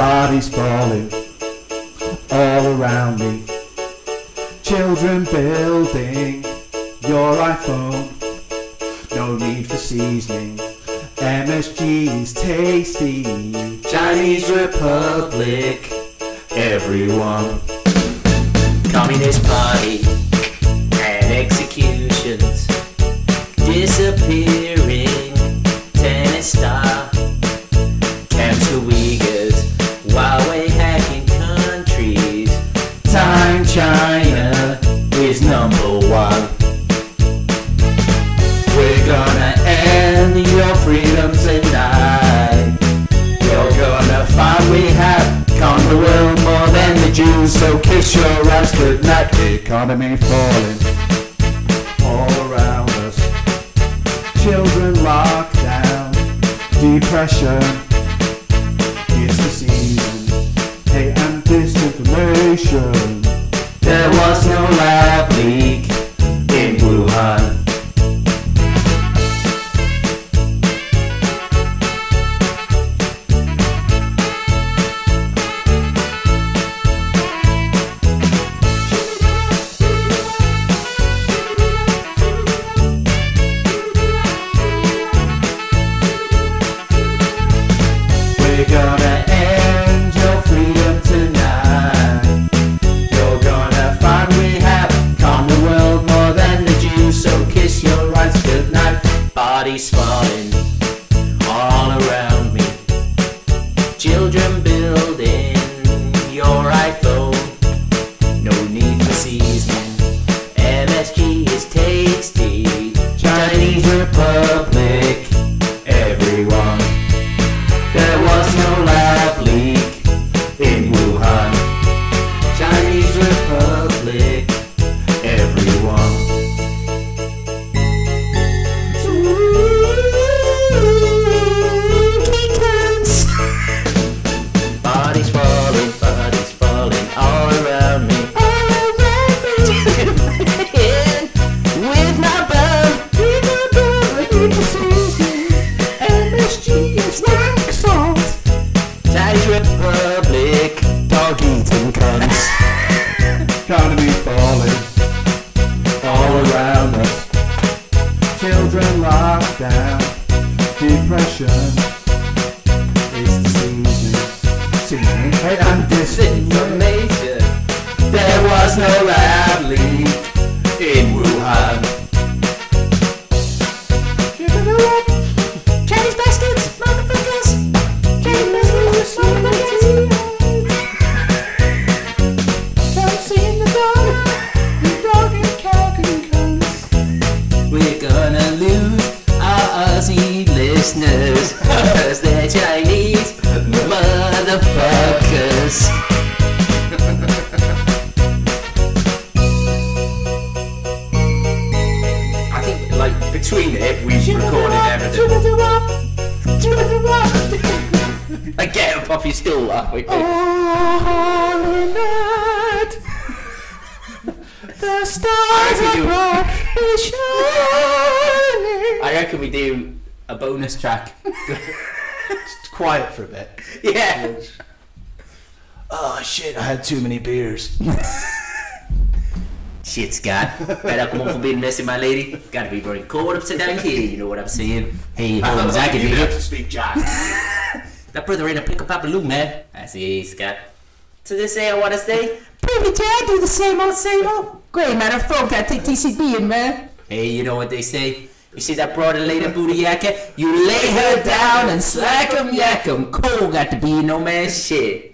bodies falling all around me. Children building your iPhone. No need for seasoning. MSG is tasty. Chinese Republic. Everyone. Communist Party and executions, end your freedom tonight. You're gonna find we have conquered the world more than the Jews, so kiss your ass goodnight. Economy falling all around us. Children locked down. Depression. It's the season. Hate and disinformation. There was no Falling Depression. It's the season. Hate and disinformation. There was no lab it, we've recorded everything. I get up off your stool laughing. The stars I reckon, bright and shining. I reckon we do a bonus track. It's quiet for a bit. yeah. Oh shit! I had too many beers. Shit, Scott. Better come on for being messy, my lady. Gotta be very cold upside down here, you know what I'm saying? Hey, Holmes, I can you to speak Jack. That brother ain't a pick up Papaloo, man. I see, Scott. So this say I wanna say, Baby Dad, do the same old, same old. Great, man, I'm folk, I take TCB in, man. Hey, you know what they say? You see that broad and lady booty yakka? You lay her down and slack em, slack 'em yak 'em. Cold got to be no man's shit.